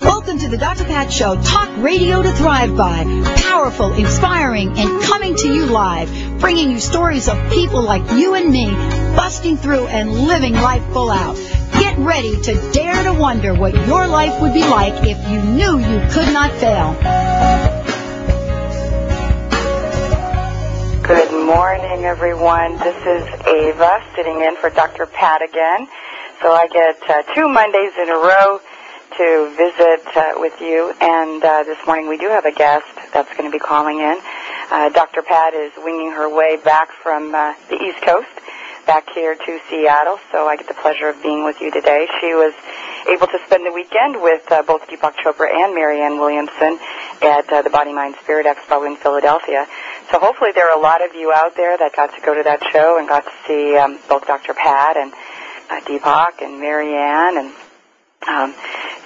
Welcome to the Dr. Pat Show, talk radio to thrive by. Powerful, inspiring, and coming to you live, bringing you stories of people like you and me, busting through and living life full out. Get ready to dare to wonder what your life would be like if you knew you could not fail. Good morning, everyone. This is Ava sitting in for Dr. Pat again. So I get uh, two Mondays in a row to visit uh, with you. And uh, this morning we do have a guest that's going to be calling in. Uh, Dr. Pat is winging her way back from uh, the East Coast back here to Seattle, so I get the pleasure of being with you today. She was able to spend the weekend with uh, both Deepak Chopra and Marianne Williamson at uh, the Body Mind Spirit Expo in Philadelphia. So hopefully there are a lot of you out there that got to go to that show and got to see um, both Dr. Pat and uh, Deepak and Marianne and um,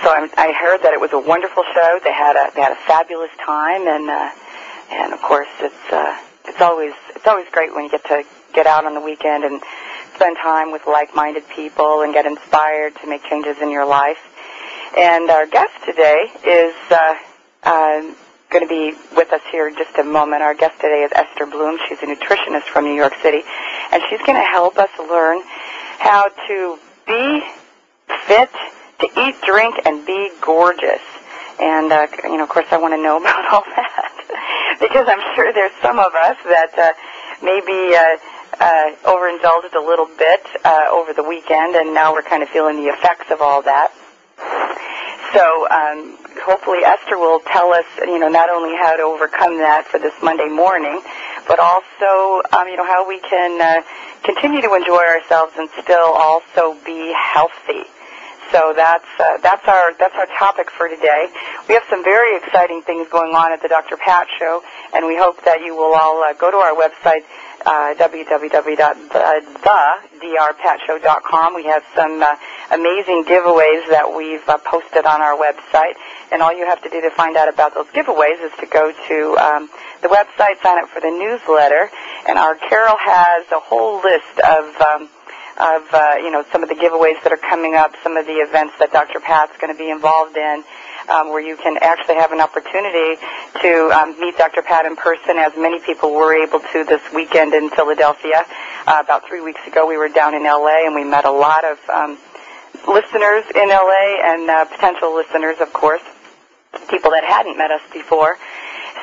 so I, I heard that it was a wonderful show. They had a they had a fabulous time, and uh, and of course it's uh, it's always it's always great when you get to get out on the weekend and spend time with like-minded people and get inspired to make changes in your life. And our guest today is uh, uh, going to be with us here in just a moment. Our guest today is Esther Blum. She's a nutritionist from New York City, and she's going to help us learn how to be fit to eat, drink, and be gorgeous. And uh, you know, of course, I want to know about all that because I'm sure there's some of us that uh, maybe uh, uh, overindulged a little bit uh, over the weekend, and now we're kind of feeling the effects of all that. So um, hopefully Esther will tell us, you know, not only how to overcome that for this Monday morning, but also, um, you know, how we can uh, continue to enjoy ourselves and still also be healthy. So that's uh, that's our that's our topic for today. We have some very exciting things going on at the Dr. Pat Show, and we hope that you will all uh, go to our website uh, www.thedrpatshow.com. We have some uh, amazing giveaways that we've uh, posted on our website, and all you have to do to find out about those giveaways is to go to um, the website, sign up for the newsletter, and our Carol has a whole list of um, of uh, you know some of the giveaways that are coming up, some of the events that Dr. Pat's going to be involved in, um, where you can actually have an opportunity to um, meet Dr. Pat in person, as many people were able to this weekend in Philadelphia. Uh, about three weeks ago, we were down in LA and we met a lot of um, listeners in LA and uh, potential listeners, of course, people that hadn't met us before.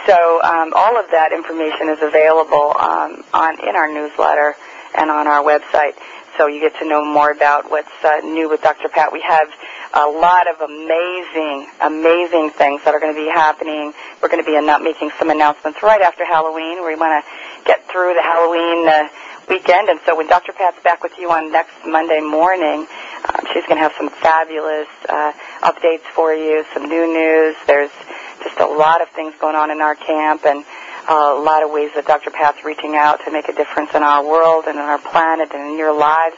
So um, all of that information is available um, on in our newsletter and on our website so you get to know more about what's uh, new with Dr. Pat. We have a lot of amazing, amazing things that are going to be happening. We're going to be making some announcements right after Halloween. We want to get through the Halloween uh, weekend, and so when Dr. Pat's back with you on next Monday morning, um, she's going to have some fabulous uh, updates for you, some new news. There's just a lot of things going on in our camp, and a lot of ways that Dr. Pat's reaching out to make a difference in our world and in our planet and in your lives.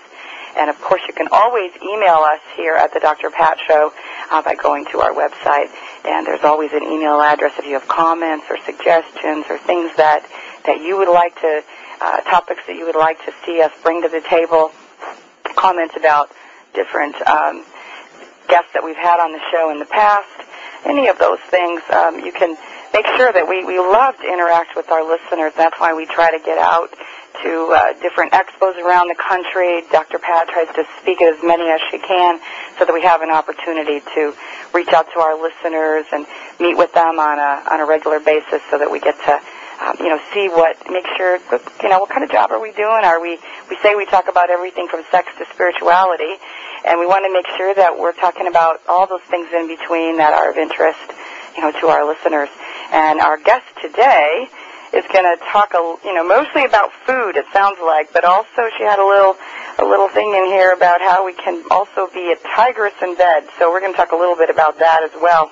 And of course, you can always email us here at the Dr. Pat Show uh, by going to our website. And there's always an email address if you have comments or suggestions or things that that you would like to, uh, topics that you would like to see us bring to the table, comments about different um, guests that we've had on the show in the past, any of those things. Um, you can make sure that we, we love to interact with our listeners. That's why we try to get out to uh, different expos around the country. Dr. Pat tries to speak at as many as she can so that we have an opportunity to reach out to our listeners and meet with them on a, on a regular basis so that we get to um, you know, see what, make sure, you know, what kind of job are we doing? Are we, we say we talk about everything from sex to spirituality, and we want to make sure that we're talking about all those things in between that are of interest, you know, to our listeners. And our guest today is going to talk, a, you know, mostly about food. It sounds like, but also she had a little, a little thing in here about how we can also be a tigress in bed. So we're going to talk a little bit about that as well.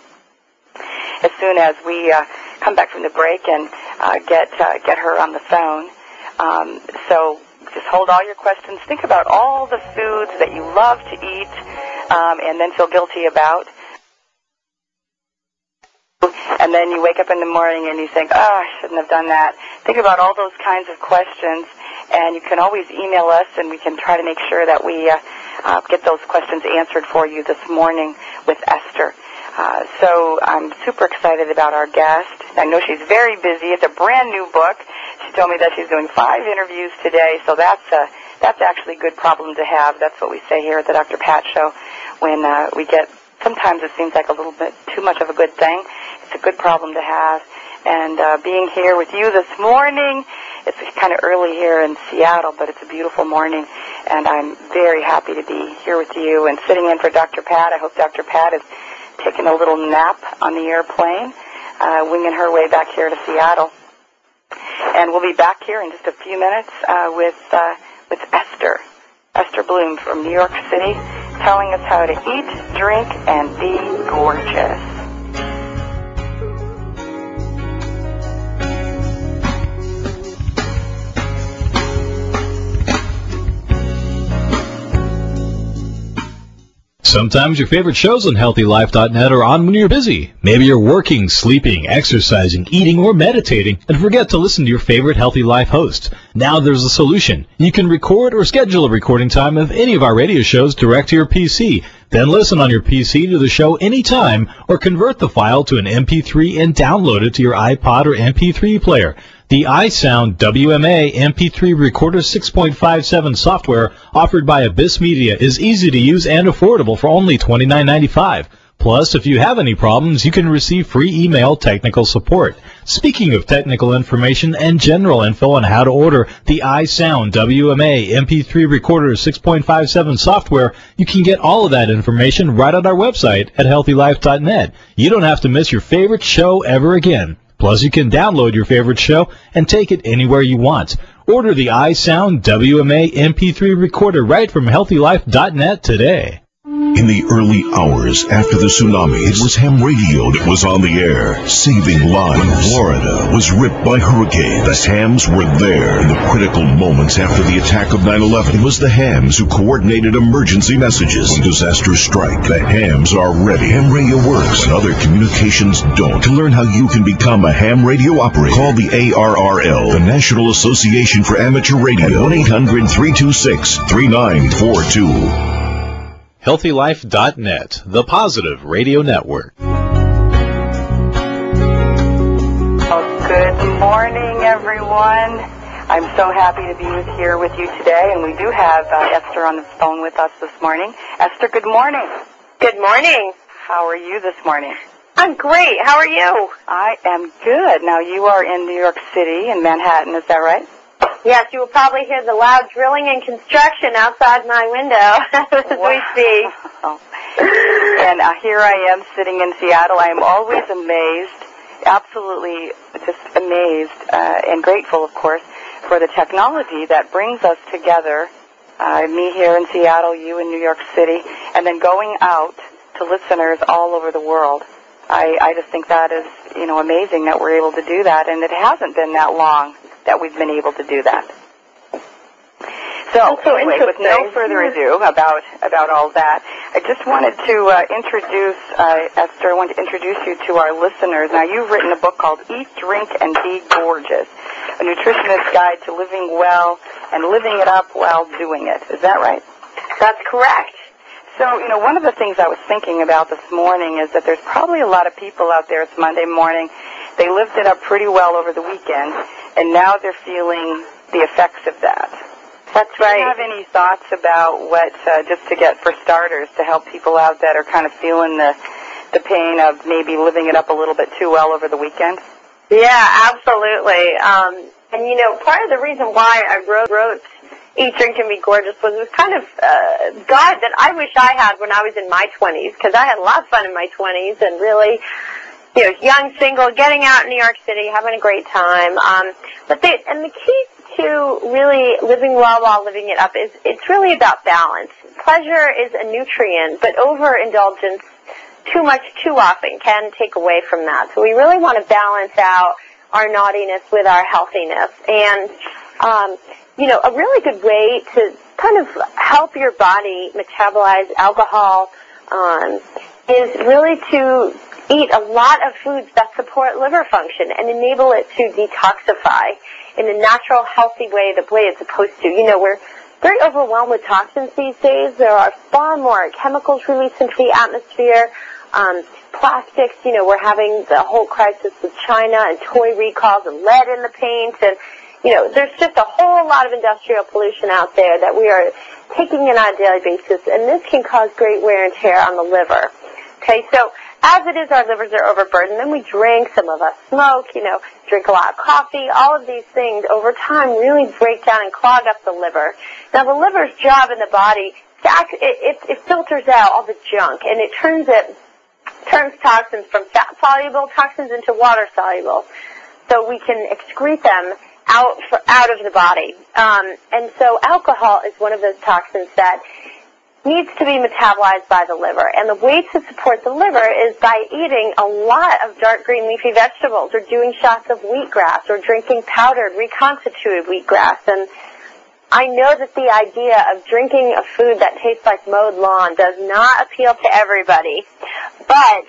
As soon as we uh, come back from the break and uh, get uh, get her on the phone. Um, so just hold all your questions. Think about all the foods that you love to eat, um, and then feel guilty about. And then you wake up in the morning and you think, oh, I shouldn't have done that. Think about all those kinds of questions, and you can always email us, and we can try to make sure that we uh, uh, get those questions answered for you this morning with Esther. Uh, so I'm super excited about our guest. I know she's very busy. It's a brand new book. She told me that she's doing five interviews today, so that's a that's actually a good problem to have. That's what we say here at the Dr. Pat Show. When uh, we get, sometimes it seems like a little bit too much of a good thing. It's a good problem to have. And uh, being here with you this morning, it's kind of early here in Seattle, but it's a beautiful morning, and I'm very happy to be here with you and sitting in for Dr. Pat. I hope Dr. Pat is taking a little nap on the airplane, uh, winging her way back here to Seattle. And we'll be back here in just a few minutes uh, with uh, with Esther, Esther Blum from New York City, telling us how to eat, drink, and be gorgeous. Sometimes your favorite shows on HealthyLife.net are on when you're busy. Maybe you're working, sleeping, exercising, eating, or meditating, and forget to listen to your favorite Healthy Life host. Now there's a solution. You can record or schedule a recording time of any of our radio shows direct to your PC. Then listen on your PC to the show anytime, or convert the file to an MP3 and download it to your iPod or MP3 player. The iSound WMA MP3 Recorder 6.57 software offered by Abyss Media is easy to use and affordable for only $29.95. Plus, if you have any problems, you can receive free email technical support. Speaking of technical information and general info on how to order the iSound WMA MP3 Recorder 6.57 software, you can get all of that information right on our website at healthylife.net. You don't have to miss your favorite show ever again. Plus, you can download your favorite show and take it anywhere you want. Order the iSound WMA MP3 recorder right from healthylife.net today. In the early hours after the tsunami, it was ham radio that was on the air, saving lives. When Florida was ripped by hurricanes, the hams were there. In the critical moments after the attack of 9-11, it was the hams who coordinated emergency messages. When disasters strike, the hams are ready. Ham radio works, and other communications don't. To learn how you can become a ham radio operator, call the ARRL, the National Association for Amateur Radio, at 1-800-326-3942. HealthyLife.net, the positive radio network. Oh, good morning, everyone. I'm so happy to be with, here with you today, and we do have uh, Esther on the phone with us this morning. Esther, good morning. Good morning. How are you this morning? I'm great. How are you? I am good. Now, you are in New York City, in Manhattan, is that right? Yes, you will probably hear the loud drilling and construction outside my window as Wow. we speak. and uh, here I am sitting in Seattle. I am always amazed, absolutely just amazed uh, and grateful, of course, for the technology that brings us together. Uh, me here in Seattle, you in New York City, and then going out to listeners all over the world. I, I just think that is, you know, amazing that we're able to do that, and it hasn't been that long that we've been able to do that. So, so anyway, with no further ado about about all that, I just wanted to uh, introduce uh, Esther. I want to introduce you to our listeners. Now, you've written a book called "Eat, Drink, and Be Gorgeous: A Nutritionist's Guide to Living Well and Living It Up While Doing It." Is that right? That's correct. So, you know, one of the things I was thinking about this morning is that there's probably a lot of people out there. It's Monday morning. They lived it up pretty well over the weekend, and now they're feeling the effects of that. That's right. Do you have any thoughts about what, uh, just to get for starters, to help people out that are kind of feeling the the pain of maybe living it up a little bit too well over the weekend? Yeah, absolutely. Um, and you know, part of the reason why I wrote, wrote Eat, Drink, and Be Gorgeous was was kind of uh, guide that I wish I had when I was in my 20s because I had a lot of fun in my 20s and really, you know, young, single, getting out in New York City, having a great time. Um, but they, and the key to really living well while living it up is it's really about balance. Pleasure is a nutrient, but overindulgence too much too often can take away from that. So we really want to balance out our naughtiness with our healthiness. And, um, you know, a really good way to kind of help your body metabolize alcohol um, is really to eat a lot of foods that support liver function and enable it to detoxify in a natural, healthy way, the way it's supposed to. You know, we're very overwhelmed with toxins these days. There are far more chemicals released into the atmosphere. Um, plastics, you know, we're having the whole crisis with China and toy recalls and lead in the paint and, you know, there's just a whole lot of industrial pollution out there that we are taking in on a daily basis and this can cause great wear and tear on the liver. Okay, so as it is, our livers are overburdened. Then we drink, some of us smoke, you know, drink a lot of coffee. All of these things over time really break down and clog up the liver. Now the liver's job in the body, it, it, it filters out all the junk and it turns it, turns toxins from fat soluble toxins into water soluble. So we can excrete them out for, out of the body. Um, and so alcohol is one of those toxins that needs to be metabolized by the liver. And the way to support the liver is by eating a lot of dark green leafy vegetables or doing shots of wheatgrass or drinking powdered reconstituted wheatgrass. And I know that the idea of drinking a food that tastes like mowed lawn does not appeal to everybody. But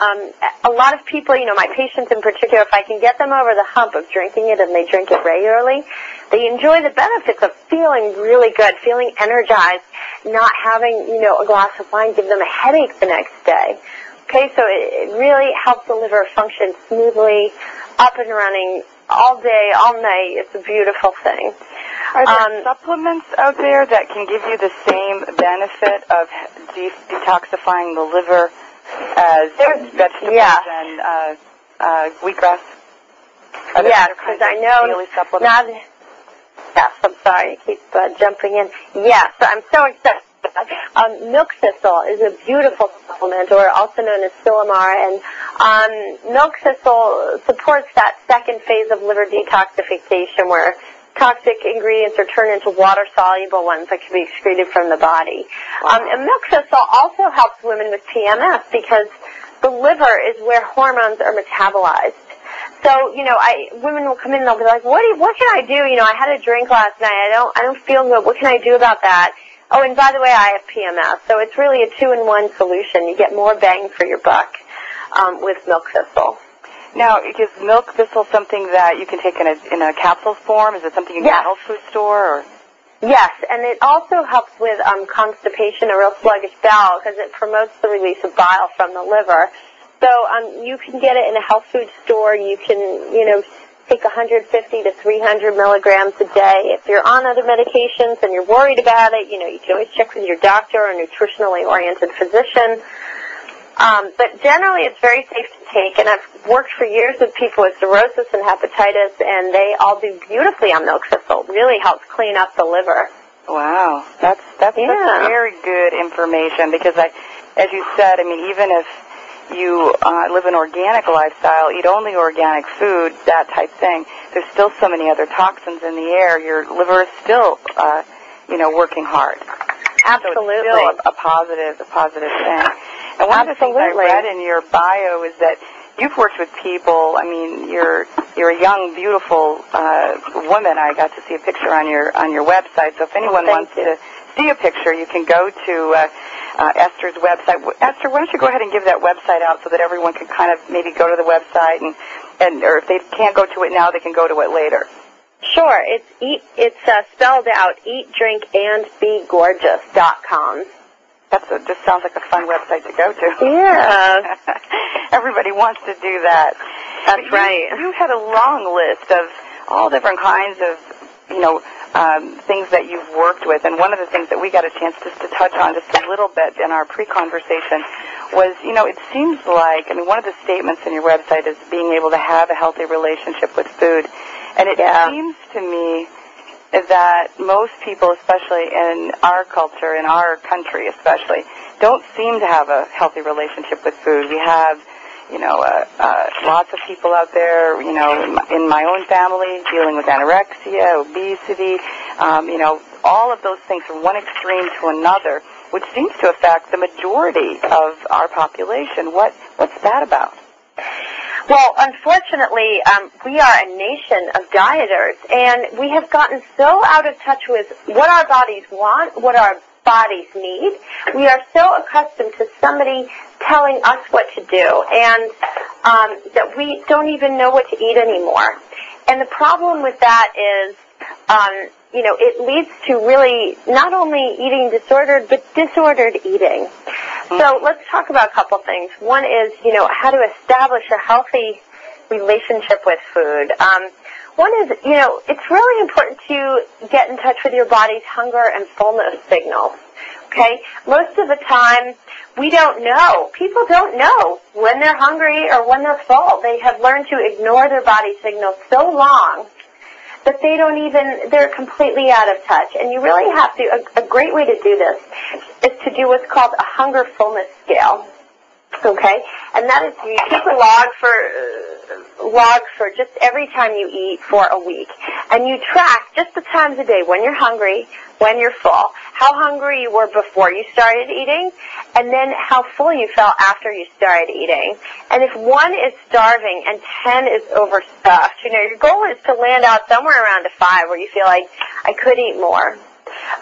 um, a lot of people, you know, my patients in particular, if I can get them over the hump of drinking it and they drink it regularly, they enjoy the benefits of feeling really good, feeling energized, not having, you know, a glass of wine give them a headache the next day. Okay, so it, it really helps the liver function smoothly, up and running all day, all night. It's a beautiful thing. Are there um, supplements out there that can give you the same benefit of de- detoxifying the liver as vegetables yeah. and uh, uh, wheatgrass? Yes, because I know now. Yes, I'm sorry, I keep uh, jumping in. Yes, I'm so excited. Um, milk thistle is a beautiful supplement, or also known as silymarin, and um, milk thistle supports that second phase of liver detoxification, where toxic ingredients are turned into water-soluble ones that can be excreted from the body. Um, and milk thistle also helps women with PMS because the liver is where hormones are metabolized. So, you know, I women will come in and they'll be like, "What do you, what can I do? You know, I had a drink last night. I don't I don't feel good. What can I do about that?" Oh, and by the way, I have PMS. So it's really a two-in-one solution. You get more bang for your buck um, with milk thistle. Now, is milk thistle something that you can take in a in a capsule form? Is it something you can yes. get at a health food store? Or? Yes, and it also helps with um, constipation, a real sluggish bowel, because it promotes the release of bile from the liver. So um, you can get it in a health food store. You can, you know, take 150 to 300 milligrams a day. If you're on other medications and you're worried about it, you know, you can always check with your doctor or a nutritionally oriented physician. Um, but generally, it's very safe to take, and I've worked for years with people with cirrhosis and hepatitis, and they all do beautifully on milk thistle. It really helps clean up the liver. Wow, that's that's, yeah. that's very good information because I, as you said, I mean, even if you uh, live an organic lifestyle, eat only organic food, that type thing, there's still so many other toxins in the air. Your liver is still, uh, you know, working hard. Absolutely. So it's still a, a positive, a positive thing. And one Absolutely. of the things I read in your bio is that you've worked with people. I mean, you're you're a young, beautiful uh, woman. I got to see a picture on your on your website. So if anyone well, wants you. to see a picture, you can go to uh, uh, Esther's website. Esther, why don't you go ahead and give that website out so that everyone can kind of maybe go to the website and and or if they can't go to it now, they can go to it later. Sure, it's eat. It's uh, spelled out eat, drink, and be gorgeous. dot com. That's a, just sounds like a fun website to go to. Yeah. Everybody wants to do that. That's you, right. You had a long list of all different kinds of, you know, um, things that you've worked with, and one of the things that we got a chance just to touch on just a little bit in our pre-conversation was, you know, it seems like, I mean, one of the statements in your website is being able to have a healthy relationship with food, and it yeah. seems to me that most people, especially in our culture, in our country especially, don't seem to have a healthy relationship with food. We have, you know, uh, uh, lots of people out there, you know, in my, in my own family dealing with anorexia, obesity, um, you know, all of those things from one extreme to another. which seems to affect the majority of our population. What what's that about? Well, unfortunately, um, we are a nation of dieters, and we have gotten so out of touch with what our bodies want, what our bodies need. We are so accustomed to somebody telling us what to do, and um, that we don't even know what to eat anymore. And the problem with that is, um, you know, it leads to really not only eating disordered, but disordered eating. So let's talk about a couple things. One is, you know, how to establish a healthy relationship with food. Um, one is, you know, it's really important to get in touch with your body's hunger and fullness signals. Okay? Most of the time, we don't know. People don't know when they're hungry or when they're full. They have learned to ignore their body signals so long that they don't even, they're completely out of touch. And you really have to, a, a great way to do this is to do what's called a hunger fullness scale. Okay? And that is you keep a log for, uh, log for just every time you eat for a week. And you track just the times a day when you're hungry, when you're full, how hungry you were before you started eating, and then how full you felt after you started eating. And if one is starving and ten is overstuffed, you know, your goal is to land out somewhere around a five where you feel like, I could eat more,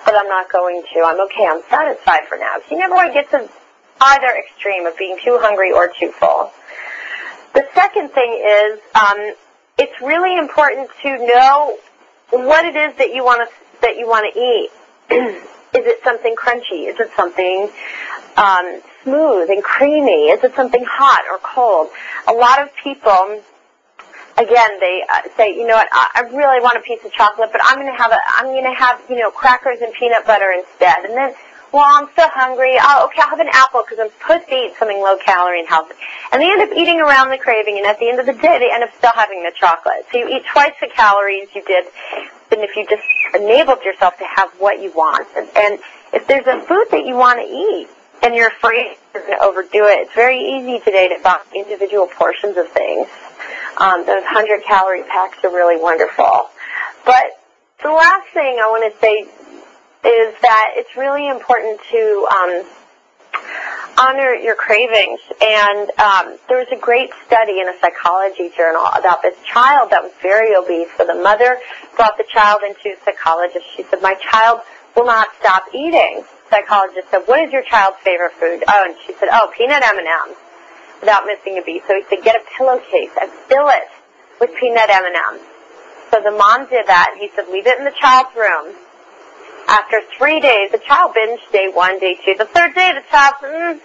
but I'm not going to. I'm okay. I'm satisfied for now. So you never want to get to either extreme of being too hungry or too full. The second thing is, um, it's really important to know what it is that you want to that you want to eat. is it something crunchy? Is it something um, smooth and creamy? Is it something hot or cold? A lot of people, again, they uh, say, you know what, I, I really want a piece of chocolate, but I'm going to have a, I'm going to have, you know, crackers and peanut butter instead. And then well, I'm still hungry. Oh, okay, I'll have an apple because I'm supposed to eat something low calorie and healthy. And they end up eating around the craving, and at the end of the day, they end up still having the chocolate. So you eat twice the calories you did than if you just enabled yourself to have what you want. And, and if there's a food that you want to eat, and you're afraid you're going to overdo it, it's very easy today to buy individual portions of things. Um, those 100 calorie packs are really wonderful. But the last thing I want to say is that it's really important to um, honor your cravings. And um, there was a great study in a psychology journal about this child that was very obese. So the mother brought the child into a psychologist. She said, "My child will not stop eating." Psychologist said, "What is your child's favorite food?" Oh, and she said, "Oh, peanut M&Ms." Without missing a beat. So he said, "Get a pillowcase and fill it with peanut M&Ms." So the mom did that. He said, "Leave it in the child's room." After three days, the child binged day one, day two. The third day, the child, mm,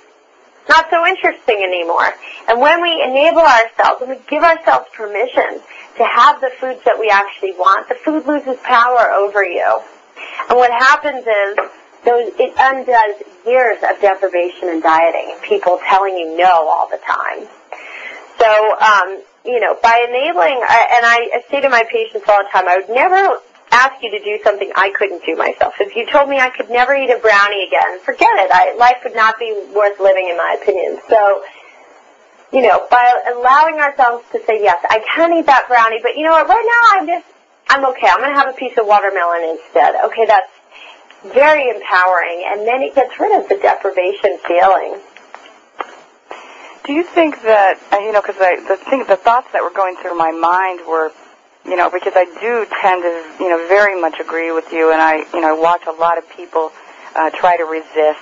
not so interesting anymore. And when we enable ourselves, when we give ourselves permission to have the foods that we actually want, the food loses power over you. And what happens is, those, it undoes years of deprivation and dieting, people telling you no all the time. So, um, you know, by enabling, and I, I say to my patients all the time, I would never ask you to do something I couldn't do myself. If you told me I could never eat a brownie again, forget it. I, life would not be worth living, in my opinion. So, you know, by allowing ourselves to say, yes, I can eat that brownie, but you know what, right now I'm just, I'm okay. I'm going to have a piece of watermelon instead. Okay, that's very empowering, and then it gets rid of the deprivation feeling. Do you think that, you know, because the, thing, the thoughts that were going through my mind were you know, because I do tend to, you know, very much agree with you, and I, you know, watch a lot of people uh, try to resist,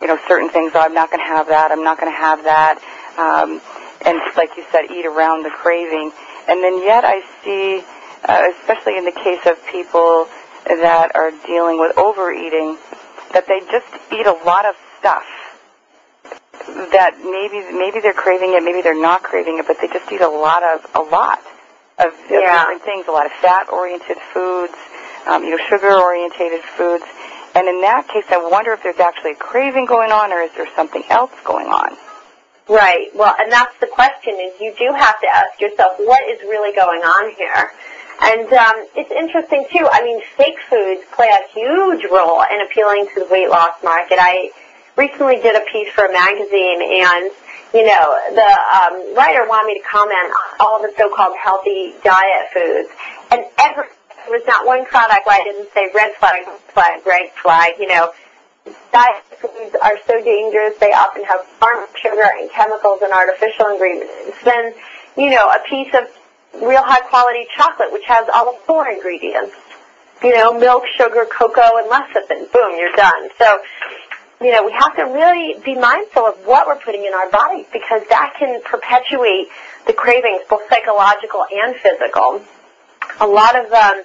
you know, certain things. Oh, I'm not going to have that. I'm not going to have that. Um, and like you said, eat around the craving. And then yet I see, uh, especially in the case of people that are dealing with overeating, that they just eat a lot of stuff that maybe maybe they're craving it, maybe they're not craving it, but they just eat a lot of a lot of, of yeah. different things, a lot of fat-oriented foods, um, you know, sugar-oriented foods. And in that case, I wonder if there's actually a craving going on, or is there something else going on? Right. Well, and that's the question: is you do have to ask yourself what is really going on here. And um, it's interesting too. I mean, fake foods play a huge role in appealing to the weight loss market. I recently did a piece for a magazine, and you know, the um, writer wanted me to comment on all the so-called healthy diet foods, and every there was not one product where I didn't say red flag, flag, red flag. You know, diet foods are so dangerous. They often have farm sugar and chemicals and artificial ingredients. Then, you know, a piece of real high quality chocolate, which has all four ingredients. You know, milk, sugar, cocoa, and lecithin. Boom, you're done. So, you know, we have to really be mindful of what we're putting in our bodies because that can perpetuate the cravings, both psychological and physical. A lot of um,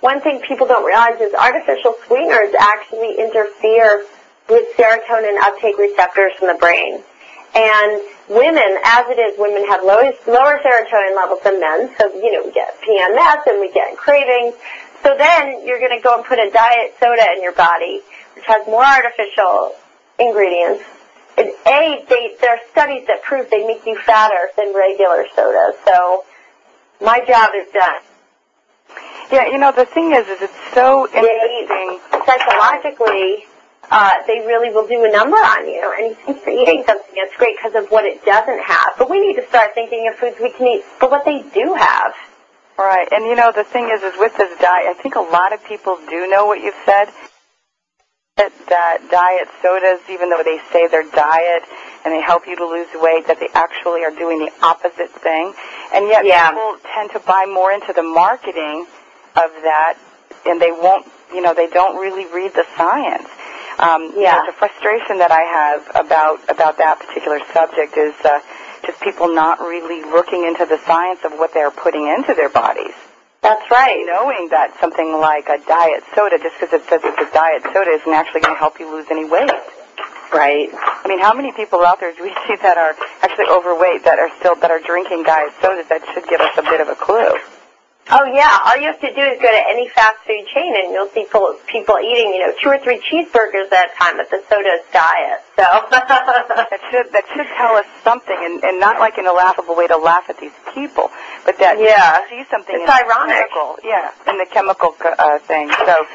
one thing people don't realize is artificial sweeteners actually interfere with serotonin uptake receptors from the brain. And women, as it is, women have low, lower serotonin levels than men, so, you know, we get PMS and we get cravings. So then you're going to go and put a diet soda in your body, which has more artificial ingredients. And A, they, there are studies that prove they make you fatter than regular soda. So my job is done. Yeah, you know, the thing is, is it's so interesting. They, psychologically, uh, they really will do a number on you. And you think you're eating something that's great because of what it doesn't have. But we need to start thinking of foods we can eat for what they do have. Right. And you know, the thing is, is with this diet, I think a lot of people do know what you've said. That, that diet sodas, even though they say they're diet and they help you to lose weight, that they actually are doing the opposite thing. And yet Yeah. people tend to buy more into the marketing of that and they won't, you know, they don't really read the science. Um, you Yeah. know, the frustration that I have about, about that particular subject is, uh, just people not really looking into the science of what they're putting into their bodies That's right. knowing that something like a diet soda, just because it says it's a diet soda, isn't actually going to help you lose any weight. Right. I mean, how many people out there do we see that are actually overweight that are still that are drinking diet sodas? That should give us a bit of a clue. Oh yeah, all you have to do is go to any fast food chain and you'll see full people eating, you know, two or three cheeseburgers at a time, but the soda's diet. So That should that should tell us something, and, and not like in a laughable way to laugh at these people, but that Yeah. you see something It's in ironic. the chemical, yeah, in the chemical uh, thing. So,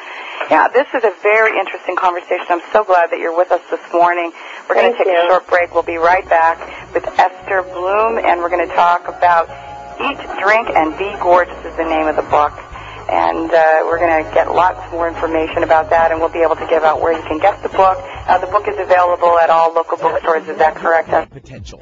yeah, this is a very interesting conversation. I'm so glad that you're with us this morning. We're going to take a short break. We'll be right back with Esther Blum, and we're going to talk about Eat, Drink, and Be Gorgeous is the name of the book. And uh, we're going to get lots more information about that, and we'll be able to give out where you can get the book. Uh, the book is available at all local bookstores. Is that correct? Potential.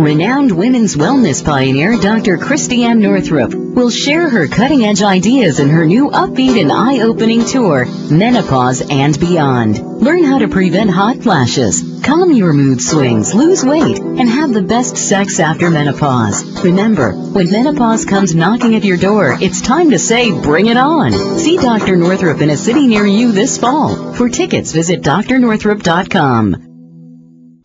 Renowned women's wellness pioneer Dr. Christiane Northrup will share her cutting edge ideas in her new upbeat and eye opening tour, Menopause and Beyond. Learn how to prevent hot flashes, calm your mood swings, lose weight, and have the best sex after menopause. Remember, when menopause comes knocking at your door, it's time to say, bring it on. See Dr. Northrup in a city near you this fall. For tickets, visit drnorthrup.com.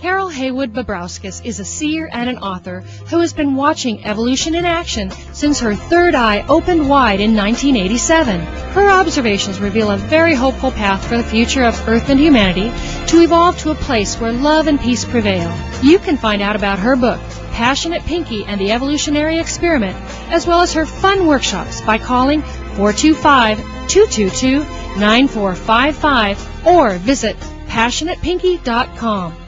Carol Haywood Babrowskis is a seer and an author who has been watching evolution in action since her third eye opened wide in 1987. Her observations reveal a very hopeful path for the future of Earth and humanity to evolve to a place where love and peace prevail. You can find out about her book, Passionate Pinky and the Evolutionary Experiment, as well as her fun workshops by calling 425-222-9455 or visit passionatepinky.com.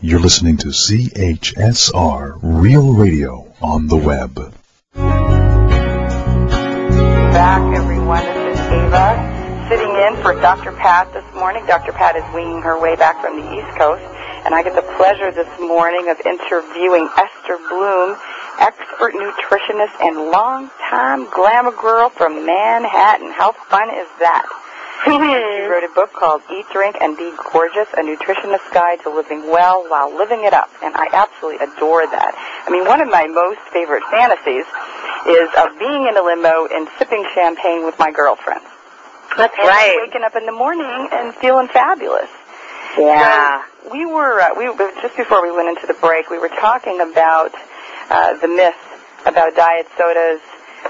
You're listening to CHSR Real Radio on the web. Back, everyone. This is Ava sitting in for Dr. Pat this morning. Dr. Pat is winging her way back from the East Coast, and I get the pleasure this morning of interviewing Esther Blum, expert nutritionist and longtime glamour girl from Manhattan. How fun is that? She wrote a book called Eat, Drink, and Be Gorgeous, a nutritionist's guide to living well while living it up. And I absolutely adore that. I mean, one of my most favorite fantasies is of being in a limo and sipping champagne with my girlfriends. That's and right. waking up in the morning and feeling fabulous. Yeah. So we were, uh, we just before we went into the break, we were talking about uh, the myth about diet sodas,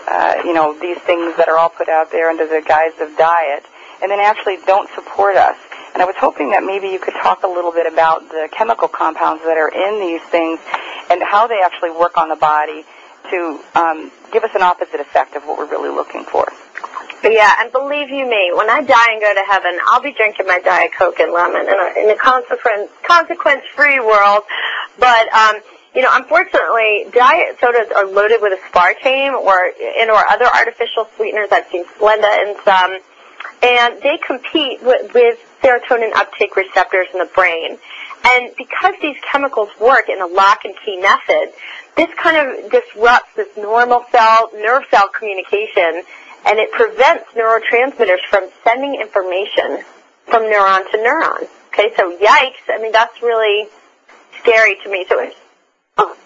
uh, you know, these things that are all put out there under the guise of diet and then actually don't support us. And I was hoping that maybe you could talk a little bit about the chemical compounds that are in these things and how they actually work on the body to um, give us an opposite effect of what we're really looking for. Yeah, and believe you me, when I die and go to heaven, I'll be drinking my Diet Coke and lemon in a, in a consequence consequence free world. But um, you know, unfortunately, diet sodas are loaded with aspartame or and or other artificial sweeteners. I've seen Splenda in some and they compete with, with serotonin uptake receptors in the brain. And because these chemicals work in a lock and key method, this kind of disrupts this normal cell, nerve cell communication, and it prevents neurotransmitters from sending information from neuron to neuron. Okay, so yikes, I mean, that's really scary to me. So, oh.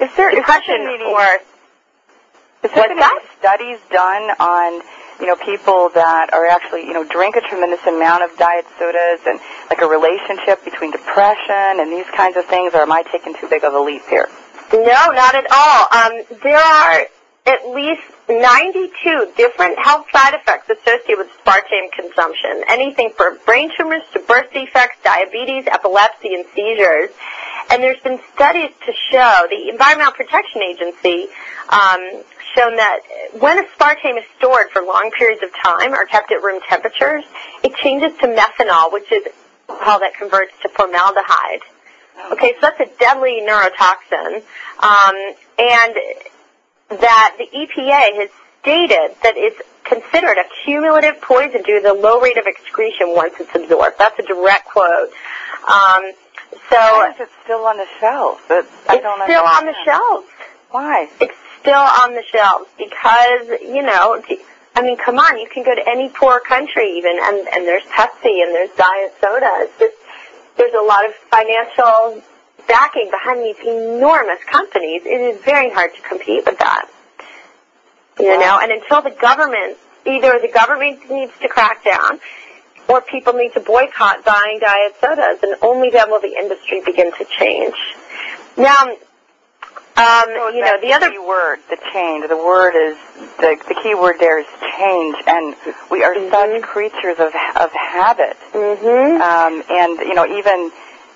Is there, depression is there or, is there any studies done on you know, people that are actually, you know, drink a tremendous amount of diet sodas and like a relationship between depression and these kinds of things, or am I taking too big of a leap here? No, not at all. Um, there are at least 92 different health side effects associated with aspartame consumption. Anything from brain tumors to birth defects, diabetes, epilepsy, and seizures. And there's been studies to show, the Environmental Protection Agency um, shown that when aspartame is stored for long periods of time or kept at room temperatures, it changes to methanol, which is how that converts to formaldehyde. Okay, so that's a deadly neurotoxin, um, and that the EPA has stated that it's considered a cumulative poison due to the low rate of excretion once it's absorbed. That's a direct quote. Um, so Why is it still on the shelves? It, I it's don't still on the shelves. Why? It's still on the shelves because you know. I mean, come on, you can go to any poor country even, and and there's Pepsi and there's diet soda. It's just there's a lot of financial backing behind these enormous companies. It is very hard to compete with that. You know, and until the government, either the government needs to crack down, or people need to boycott buying diet sodas, and only then will the industry begin to change. Now, um, you know, the other key word, the change. The word is the the key word there is change, and we are such creatures of of habit. Mm-hmm. Um, and you know, even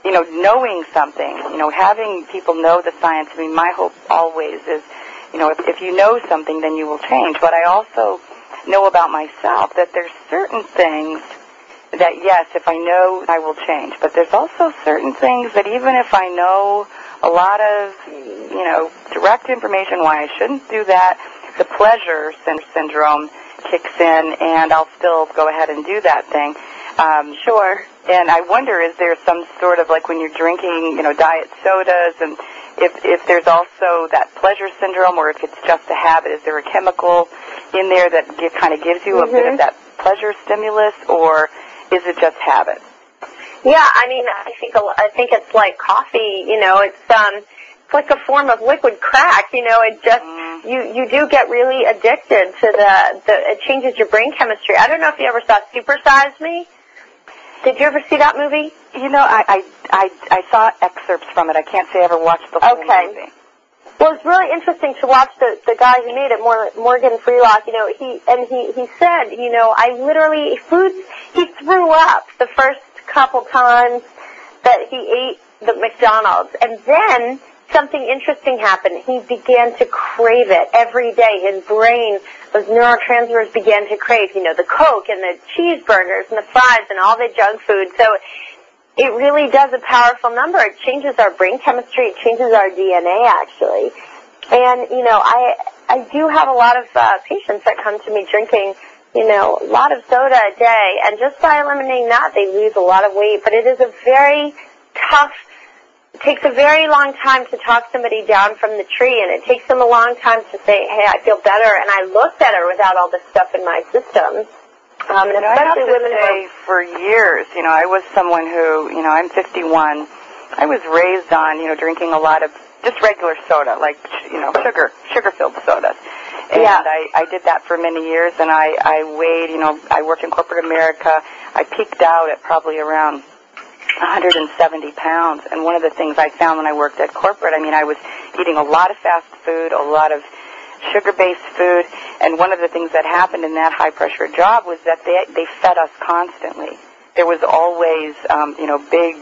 you know, knowing something, you know, having people know the science. I mean, my hope always is, you know, if, if you know something, then you will change. But I also know about myself that there's certain things that yes, if I know, I will change. But there's also certain things that even if I know a lot of, you know, direct information why I shouldn't do that, the pleasure syn- syndrome kicks in, and I'll still go ahead and do that thing. Um, sure. And I wonder, is there some sort of like when you're drinking, you know, diet sodas, and if if there's also that pleasure syndrome, or if it's just a habit, is there a chemical in there that give, kind of gives you a bit of that pleasure stimulus, or is it just habit? Yeah, I mean, I think I think it's like coffee. You know, it's um, it's like a form of liquid crack. You know, it just you you do get really addicted to the the it changes your brain chemistry. I don't know if you ever saw Super Size Me. Did you ever see that movie? you know, I, I I I saw excerpts from it. I can't say I ever watched the whole Okay. movie. Well, it's really interesting to watch the the guy who made it, Morgan Freelock. You know, he and he he said, you know, I literally foods. He threw up the first couple times that he ate the McDonald's, and then something interesting happened. He began to crave it every day. His brain, those neurotransmitters began to crave, you know, the Coke and the cheeseburgers and the fries and all the junk food. So it really does a powerful number. It changes our brain chemistry. It changes our DNA actually. And you know, I I do have a lot of uh, patients that come to me drinking, you know, a lot of soda a day, and just by eliminating that, they lose a lot of weight. But it is a very tough. It takes a very long time to talk somebody down from the tree, and it takes them a long time to say, "Hey, I feel better and I look better without all this stuff in my system." Um, and know, I have to women say, for years, you know, I was someone who, you know, I'm 51. I was raised on, you know, drinking a lot of just regular soda, like, you know, sugar, sugar-filled sodas. And Yeah. I, I did that for many years, and I, I weighed, you know, I worked in corporate America. I peaked out at probably around 170 pounds. And one of the things I found when I worked at corporate, I mean, I was eating a lot of fast food, a lot of sugar-based food, and one of the things that happened in that high-pressure job was that they they fed us constantly. There was always, um, you know, big.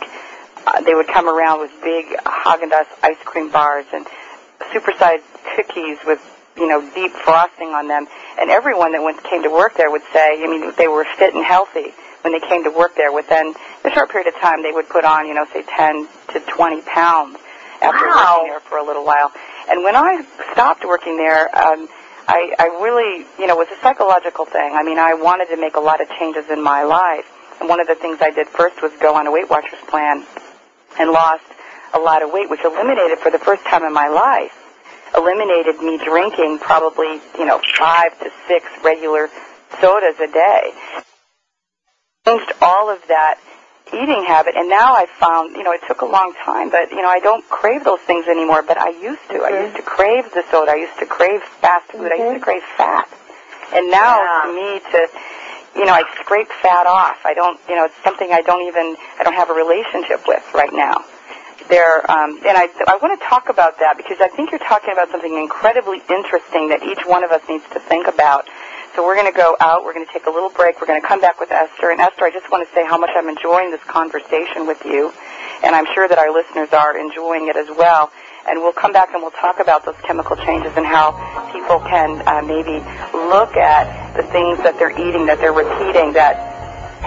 Uh, they would come around with big Haagen-Dazs ice cream bars and supersized cookies with, you know, deep frosting on them. And everyone that went came to work there would say, I mean, they were fit and healthy when they came to work there. Within a short period of time, they would put on, you know, say 10 to 20 pounds after Wow. working there for a little while. And when I stopped working there, um, I, I really, you know, it was a psychological thing. I mean, I wanted to make a lot of changes in my life. And one of the things I did first was go on a Weight Watchers plan and lost a lot of weight, which eliminated for the first time in my life, eliminated me drinking probably, you know, five to six regular sodas a day. Changed all of that eating habit, and now I found, you know, it took a long time, but, you know, I don't crave those things anymore, but I used to. I used to crave the soda. I used to crave fast food. I used to mm-hmm. crave fat. And now, for me to, you know, I scrape fat off. I don't, you know, it's something I don't even, I don't have a relationship with right now. There, um, and I, I want to talk about that because I think you're talking about something incredibly interesting that each one of us needs to think about. So we're going to go out. We're going to take a little break. We're going to come back with Esther. And Esther, I just want to say how much I'm enjoying this conversation with you, and I'm sure that our listeners are enjoying it as well. And we'll come back and we'll talk about those chemical changes and how people can uh, maybe look at the things that they're eating, that they're repeating, that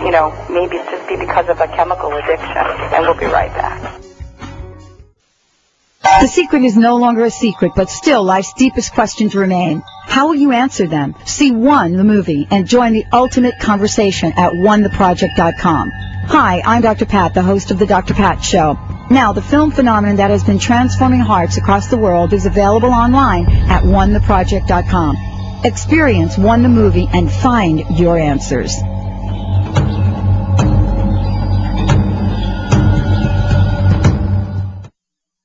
you know maybe just be because of a chemical addiction. And we'll be right back. The secret is no longer a secret, but still life's deepest questions remain. How will you answer them? See One, the movie, and join the ultimate conversation at onetheproject.com. Hi, I'm Dr. Pat, the host of The Dr. Pat Show. Now, the film phenomenon that has been transforming hearts across the world is available online at onetheproject.com. Experience One the movie and find your answers.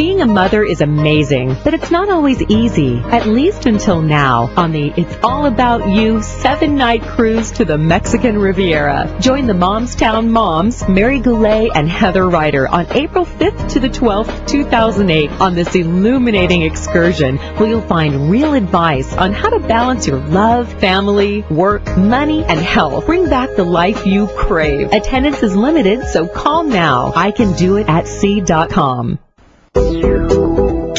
Being a mother is amazing, but it's not always easy, at least until now, on the It's All About You seven night cruise to the Mexican Riviera. Join the Momstown moms, Mary Goulet and Heather Reider, on April 5th to the 12th, 2008, on this illuminating excursion where you'll find real advice on how to balance your love, family, work, money, and health. Bring back the life you crave. Attendance is limited, so call now. I can do it at Sea.com.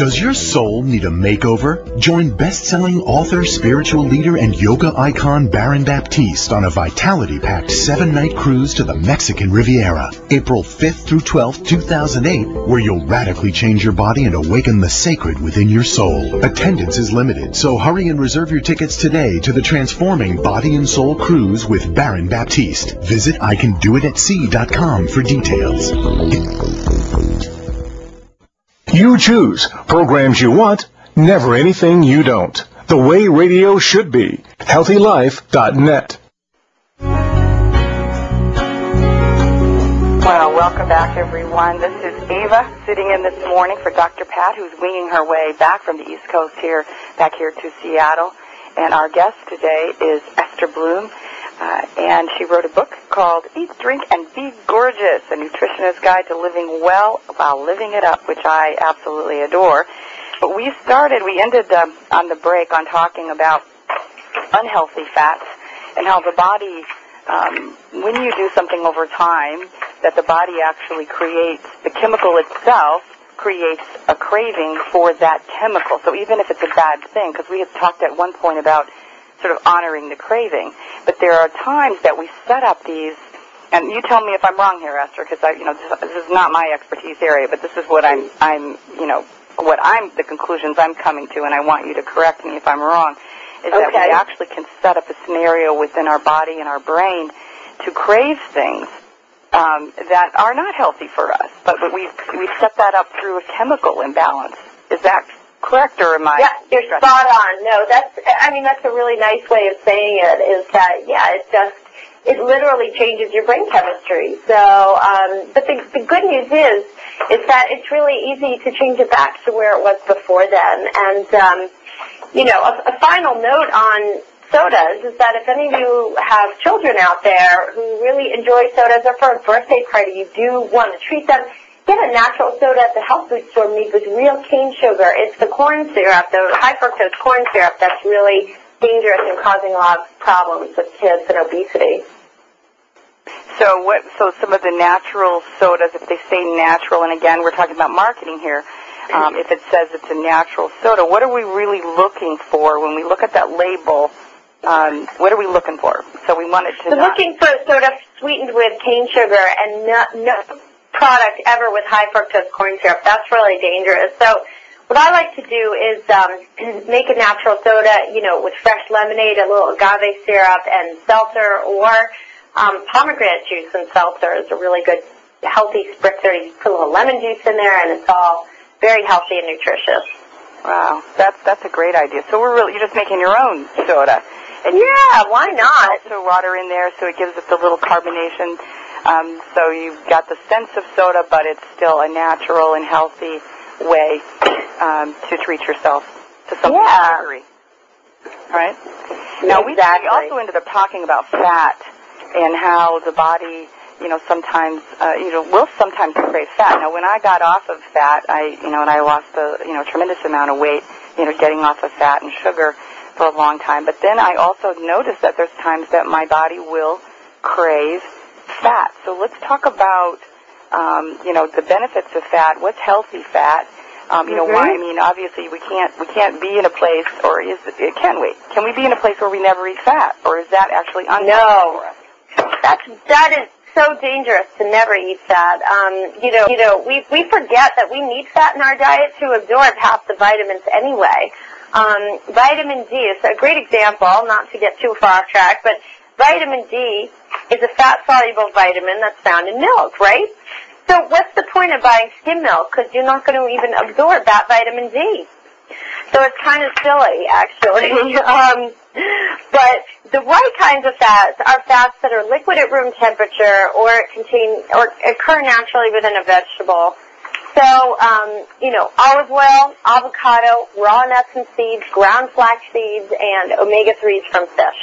Does your soul need a makeover? Join best-selling author, spiritual leader, and yoga icon Baron Baptiste on a vitality-packed seven-night cruise to the Mexican Riviera, April 5th through 12th, 2008, where you'll radically change your body and awaken the sacred within your soul. Attendance is limited, so hurry and reserve your tickets today to the transforming body and soul cruise with Baron Baptiste. Visit icandoitatsea.com for details. You choose programs you want, never anything you don't. The way radio should be. HealthyLife.net. Well, welcome back, everyone. This is Ava sitting in this morning for Dr. Pat, who's winging her way back from the East Coast here, back here to Seattle. And our guest today is Esther Blum. Uh, and she wrote a book called Eat, Drink, and Be Gorgeous, a nutritionist guide to living well while living it up, which I absolutely adore. But we started, we ended um, on the break on talking about unhealthy fats and how the body, um, when you do something over time, that the body actually creates, the chemical itself creates a craving for that chemical. So even if it's a bad thing, because we had talked at one point about sort of honoring the craving. But there are times that we set up these, and you tell me if I'm wrong here, Esther, because I, you know, this, this is not my expertise area, but this is what I'm, I'm, you know, what I'm, the conclusions I'm coming to, and I want you to correct me if I'm wrong, is that we actually can set up a scenario within our body and our brain to crave things um, that are not healthy for us, but, but we we set that up through a chemical imbalance. Is that correct, or am I? Yeah, you're spot on. No, that's, I mean, that's a really nice way of saying it is that, yeah, it just, it literally changes your brain chemistry. So, um, but the, the good news is, is that it's really easy to change it back to where it was before then. And, um, you know, a, a final note on sodas is that if any of you have children out there who really enjoy sodas or for a birthday party you do want to treat them, get a natural soda at the health food store made with real cane sugar. It's the corn syrup, the high fructose corn syrup that's really dangerous and causing a lot of problems with kids and obesity. So what? So some of the natural sodas, if they say natural, and again we're talking about marketing here. Um, if it says it's a natural soda, what are we really looking for when we look at that label? Um, what are we looking for? So we want it to So not. looking for soda sweetened with cane sugar and no, no product ever with high fructose corn syrup. That's really dangerous. So what I like to do is um, make a natural soda, you know, with fresh lemonade, a little agave syrup, and seltzer, or um, pomegranate juice and seltzer is a really good healthy spritzer. You put a little lemon juice in there, and it's all very healthy and nutritious. Wow, that's that's a great idea. So we're really you're just making your own soda. And yeah, why not? Also water in there, so it gives it the little carbonation. Um, so you've got the sense of soda, but it's still a natural and healthy way um, to treat yourself to something Yeah. sugary. All right. Now we, we also ended up talking about fat and how the body, you know, sometimes, uh, you know, will sometimes crave fat. Now, when I got off of fat, I, you know, and I lost a, you know, tremendous amount of weight, you know, getting off of fat and sugar for a long time. But then I also noticed that there's times that my body will crave fat. So let's talk about, um, you know, the benefits of fat. What's healthy fat? Um, you know Mhm. why? I mean, obviously we can't we can't be in a place, or is it, can we? Can we be in a place where we never eat fat, or is that actually unhealthy No. for us? That's that is so dangerous to never eat fat. Um, you know, you know, we we forget that we need fat in our diet to absorb half the vitamins anyway. Um, vitamin D is a great example, not to get too far off track, but vitamin D is a fat soluble vitamin that's found in milk, right? So what's the point of buying skim milk? Because you're not going to even absorb that vitamin D. So it's kind of silly, actually. um, but the right kinds of fats are fats that are liquid at room temperature or contain or occur naturally within a vegetable. So, um, you know, olive oil, avocado, raw nuts and seeds, ground flax seeds, and omega-3s from fish.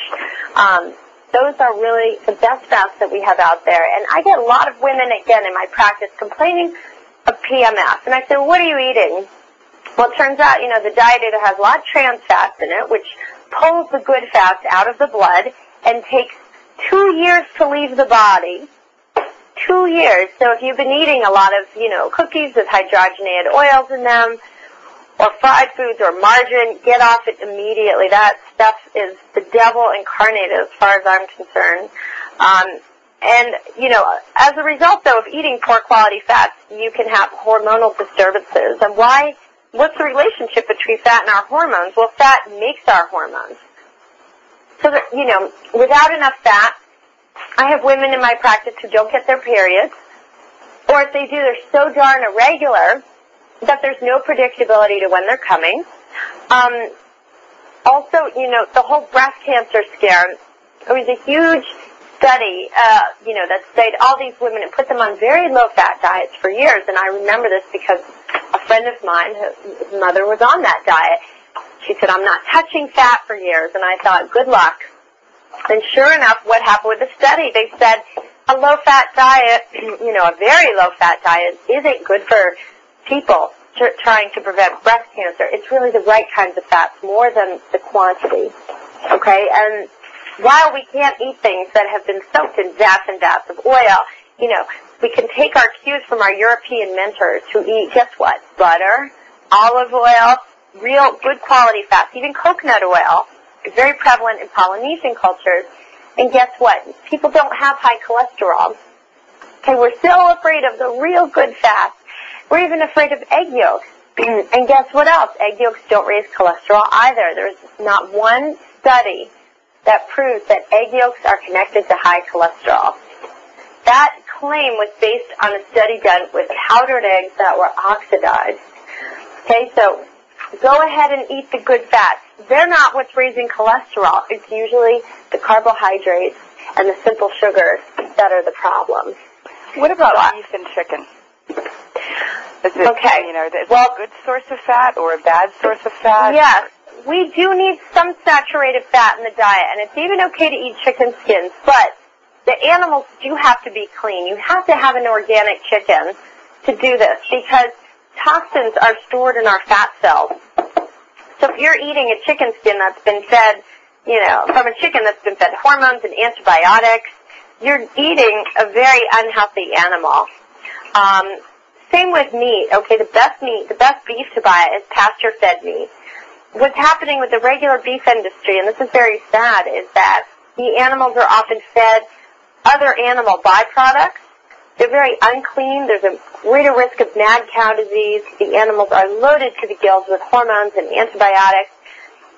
Um, those are really the best fats that we have out there. And I get a lot of women, again, in my practice complaining of PMS. And I say, what are you eating? Well, it turns out, you know, the diet either has a lot of trans fats in it, which pulls the good fats out of the blood and takes two years to leave the body. Two years. So if you've been eating a lot of, you know, cookies with hydrogenated oils in them, or fried foods or margarine, get off it immediately. That stuff is the devil incarnated as far as I'm concerned. Um, and, you know, as a result, though, of eating poor quality fats, you can have hormonal disturbances. And why, what's the relationship between fat and our hormones? Well, fat makes our hormones. So that, you know, without enough fat, I have women in my practice who don't get their periods, or if they do, they're so darn irregular that there's no predictability to when they're coming. Um, also, you know, the whole breast cancer scare, there was a huge study, uh, you know, that studied all these women and put them on very low-fat diets for years. And I remember this because a friend of mine, his mother was on that diet. She said, I'm not touching fat for years. And I thought, good luck. And sure enough, what happened with the study? They said a low-fat diet, you know, a very low-fat diet isn't good for people trying to prevent breast cancer. It's really the right kinds of fats more than the quantity. Okay? And while we can't eat things that have been soaked in vats and vats of oil, you know, we can take our cues from our European mentors who eat, guess what? Butter, olive oil, real good quality fats, even coconut oil is very prevalent in Polynesian cultures. And guess what? People don't have high cholesterol. Okay, we're still afraid of the real good fats. We're even afraid of egg yolks. and guess what else? Egg yolks don't raise cholesterol either. There's not one study that proves that egg yolks are connected to high cholesterol. That claim was based on a study done with powdered eggs that were oxidized. Okay, so go ahead and eat the good fats. They're not what's raising cholesterol. It's usually the carbohydrates and the simple sugars that are the problem. What about beef and chicken? Is it, okay. You know, is it well, a good source of fat or a bad source of fat? Yes. We do need some saturated fat in the diet, and it's even okay to eat chicken skins, but the animals do have to be clean. You have to have an organic chicken to do this because toxins are stored in our fat cells. So if you're eating a chicken skin that's been fed, you know, from a chicken that's been fed hormones and antibiotics, you're eating a very unhealthy animal. Um, same with meat. Okay, the best meat, the best beef to buy is pasture-fed meat. What's happening with the regular beef industry, and this is very sad, is that the animals are often fed other animal byproducts. They're very unclean. There's a greater risk of mad cow disease. The animals are loaded to the gills with hormones and antibiotics.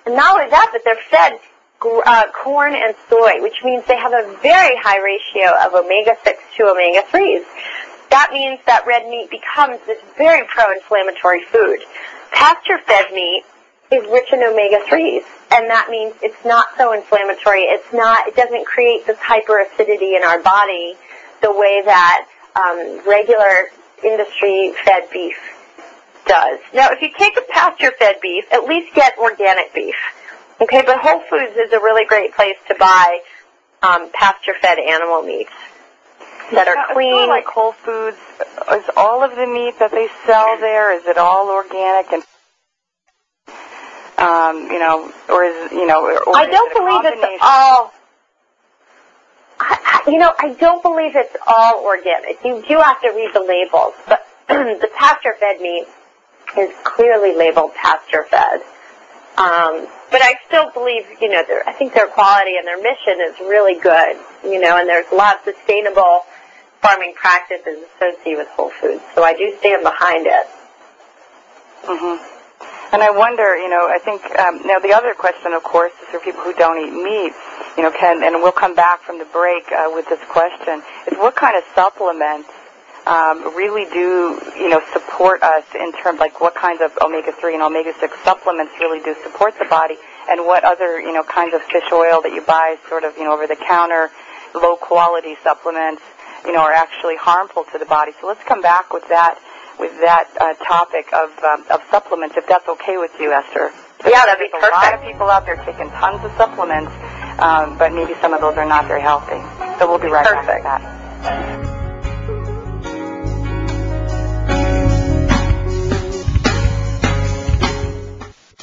And not only that, but they're fed uh, corn and soy, which means they have a very high ratio of omega-6 to omega-3s that means that red meat becomes this very pro-inflammatory food. Pasture-fed meat is rich in omega-3s, and that means it's not so inflammatory. It's not, it doesn't create this hyperacidity in our body the way that um, regular industry-fed beef does. Now, if you take a pasture-fed beef, at least get organic beef. Okay, but Whole Foods is a really great place to buy um, pasture-fed animal meats that are clean. like Whole Foods, is all of the meat that they sell there, is it all organic and um, you know, or is you know, or I don't it believe it's all. I, you know, I don't believe it's all organic. You do have to read the labels, but the pasture-fed meat is clearly labeled pasture-fed. Um, but I still believe, you know, I think their quality and their mission is really good, you know, and there's a lot of sustainable farming practices associated with Whole Foods. So I do stand behind it. Mm-hmm. And I wonder, you know, I think um, now the other question, of course, is for people who don't eat meat. You know, can and we'll come back from the break uh, with this question: is what kind of supplements um, really do you know support us in terms like what kinds of omega three and omega six supplements really do support the body, and what other you know kinds of fish oil that you buy sort of you know over the counter, low quality supplements you know, are actually harmful to the body. So let's come back with that with that uh, topic of um, of supplements, if that's okay with you, Esther. Yeah, that'd be There's a lot of people out there taking tons of supplements, um, but maybe some of those are not very healthy. So we'll be right back with that.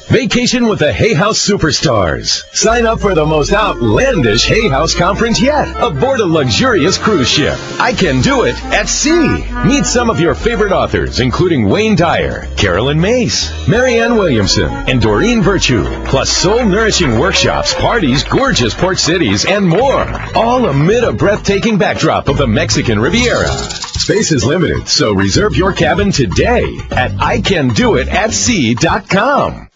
Vacation with the Hay House Superstars. Sign up for the most outlandish Hay House conference yet aboard a luxurious cruise ship. I can do it at sea. Meet some of your favorite authors, including Wayne Dyer, Caroline Myss, Marianne Williamson, and Doreen Virtue, plus soul-nourishing workshops, parties, gorgeous port cities, and more. All amid a breathtaking backdrop of the Mexican Riviera. Space is limited, so reserve your cabin today at ICanDoItAtSea.com.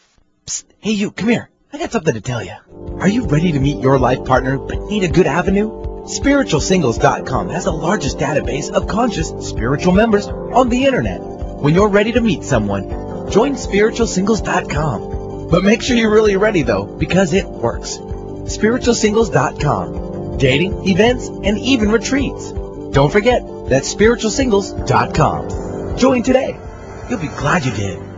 Hey, you, come here. I got something to tell you. Are you ready to meet your life partner but need a good avenue? SpiritualSingles.com has the largest database of conscious spiritual members on the internet. When you're ready to meet someone, join SpiritualSingles.com. But make sure you're really ready though, because it works. SpiritualSingles.com. Dating, events, and even retreats. Don't forget, that's SpiritualSingles.com. Join today. You'll be glad you did.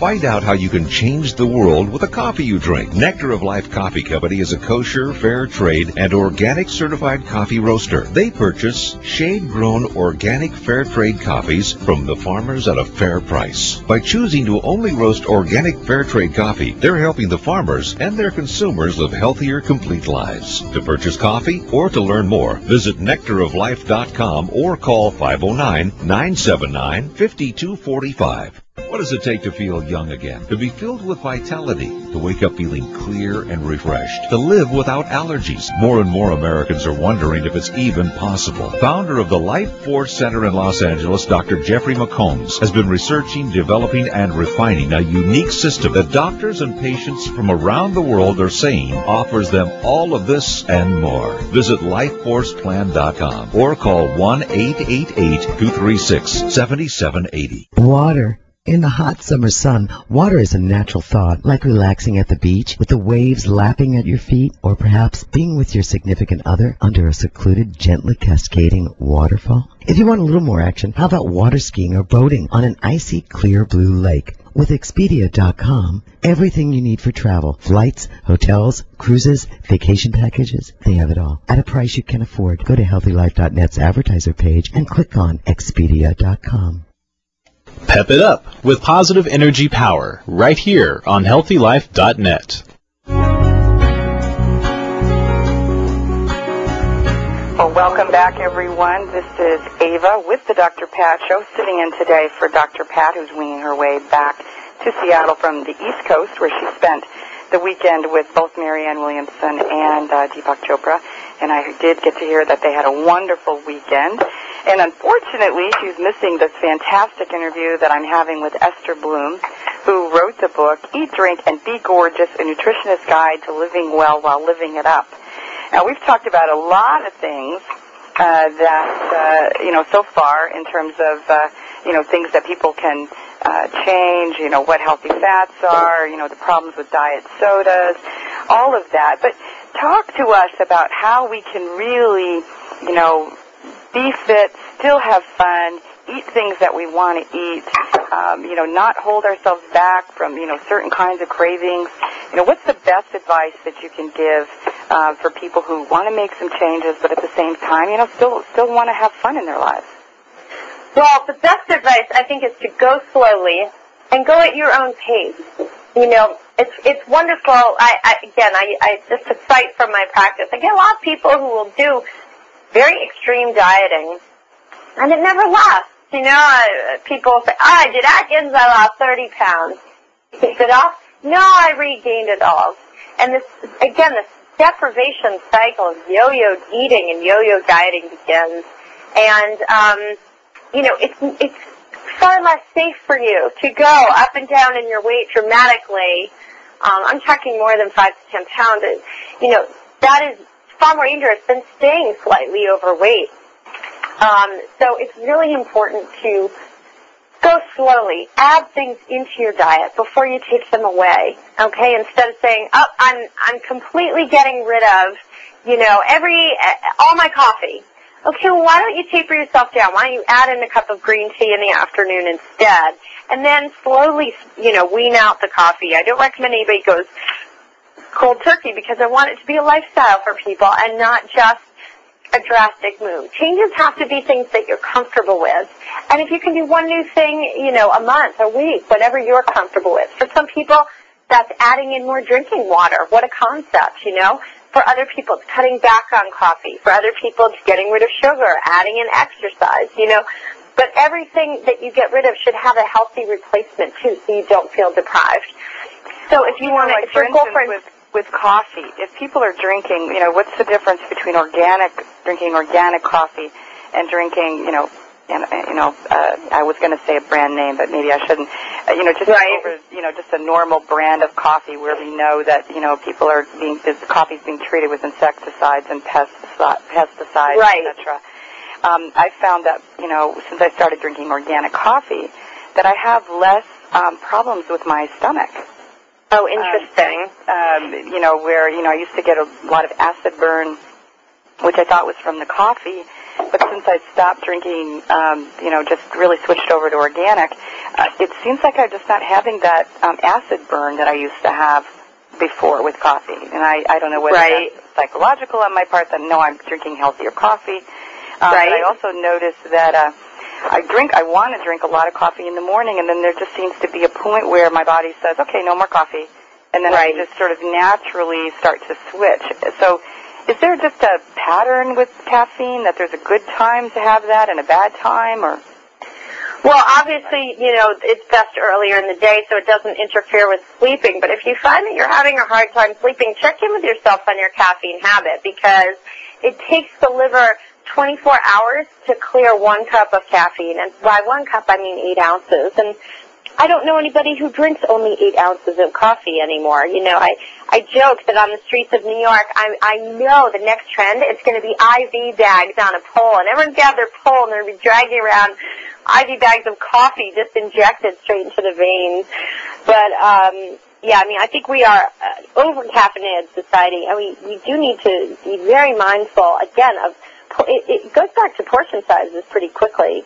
Find out how you can change the world with the coffee you drink. Nectar of Life Coffee Company is a kosher, fair trade, and organic certified coffee roaster. They purchase shade-grown organic fair trade coffees from the farmers at a fair price. By choosing to only roast organic fair trade coffee, they're helping the farmers and their consumers live healthier, complete lives. To purchase coffee or to learn more, visit nectaroflife.com or call 509-979-5245. What does it take to feel young again? To be filled with vitality, to wake up feeling clear and refreshed, to live without allergies. More and more Americans are wondering if it's even possible. Founder of the Life Force Center in Los Angeles, Dr. Jeffrey McCombs, has been researching, developing, and refining a unique system that doctors and patients from around the world are saying offers them all of this and more. Visit lifeforceplan.com or call 1-888-236-7780. Water. In the hot summer sun, water is a natural thought, like relaxing at the beach with the waves lapping at your feet, or perhaps being with your significant other under a secluded, gently cascading waterfall. If you want a little more action, how about water skiing or boating on an icy, clear blue lake? With Expedia.com, everything you need for travel, flights, hotels, cruises, vacation packages, they have it all. At a price you can afford. Go to HealthyLife.net's advertiser page and click on Expedia.com. Pep it up with positive energy power right here on healthylife.net. Well, welcome back, everyone. This is Ava with the Dr. Pat Show, sitting in today for Dr. Pat, who's winging her way back to Seattle from the East Coast, where she spent the weekend with both Marianne Williamson and uh, Deepak Chopra. And I did get to hear that they had a wonderful weekend. And unfortunately, she's missing this fantastic interview that I'm having with Esther Blum, who wrote the book, Eat, Drink, and Be Gorgeous, A Nutritionist Guide to Living Well While Living It Up. Now, we've talked about a lot of things uh, that, uh, you know, so far in terms of, uh, you know, things that people can uh, change, you know, what healthy fats are, you know, the problems with diet sodas, all of that. But talk to us about how we can really, you know, be fit, still have fun, eat things that we want to eat, um, you know, not hold ourselves back from, you know, certain kinds of cravings. You know, what's the best advice that you can give uh, for people who want to make some changes, but at the same time, you know, still still want to have fun in their lives? Well, the best advice I think is to go slowly and go at your own pace. You know, it's it's wonderful. I, I again, I, I just to cite from my practice, I get a lot of people who will do very extreme dieting, and it never lasts. You know, I, people say, oh, I did Atkins, I lost 30 pounds. Keep it off? No, I regained it all. And this, again, this deprivation cycle of yo-yo eating and yo-yo dieting begins. And, um, you know, it's, it's far less safe for you to go up and down in your weight dramatically. Um, I'm talking more than five to ten pounds. It, you know, that is far more dangerous than staying slightly overweight. Um, so it's really important to go slowly. Add things into your diet before you take them away. Okay, instead of saying, "Oh, I'm I'm completely getting rid of, you know, every all my coffee." Okay, well, why don't you taper yourself down? Why don't you add in a cup of green tea in the afternoon instead? And then slowly, you know, wean out the coffee. I don't recommend anybody goes cold turkey because I want it to be a lifestyle for people and not just a drastic move. Changes have to be things that you're comfortable with. And if you can do one new thing, you know, a month, a week, whatever you're comfortable with. For some people, that's adding in more drinking water. What a concept, you know? For other people, it's cutting back on coffee. For other people, it's getting rid of sugar, adding in exercise, you know? But everything that you get rid of should have a healthy replacement too, so you don't feel deprived. So if you, you want to, like if your girlfriend, with with coffee, if people are drinking, you know, what's the difference between organic drinking organic coffee and drinking, you know, and, you know, uh, I was going to say a brand name, but maybe I shouldn't. Uh, you know, just Right. over, you know, just a normal brand of coffee where we know that you know people are being the coffee's being treated with insecticides and pesticide, pesticides, Right. etc. Um, I found that you know since I started drinking organic coffee, that I have less um, problems with my stomach. oh, interesting. Um, you know, where you know I used to get a lot of acid burn, which I thought was from the coffee. Since I stopped drinking, um, you know, just really switched over to organic, uh, it seems like I'm just not having that um, acid burn that I used to have before with coffee. And I, I don't know whether Right. that's psychological on my part that no, I'm drinking healthier coffee. Um, Right. But I also noticed that uh, I drink, I want to drink a lot of coffee in the morning, and then there just seems to be a point where my body says, okay, no more coffee. And then Right. I just sort of naturally start to switch. So is there just a pattern with caffeine that there's a good time to have that and a bad time or Well, obviously, you know, it's best earlier in the day so it doesn't interfere with sleeping. But if you find that you're having a hard time sleeping, check in with yourself on your caffeine habit because it takes the liver 24 hours to clear one cup of caffeine. And by one cup, I mean eight ounces. And I don't know anybody who drinks only eight ounces of coffee anymore. You know, I, I joke that on the streets of New York, I, I know the next trend, it's going to be IV bags on a pole. And everyone's got their pole and they're be dragging around IV bags of coffee just injected straight into the veins. But, um, yeah, I mean, I think we are uh, over caffeinated society, and we, we do need to be very mindful again of. It, it goes back to portion sizes pretty quickly.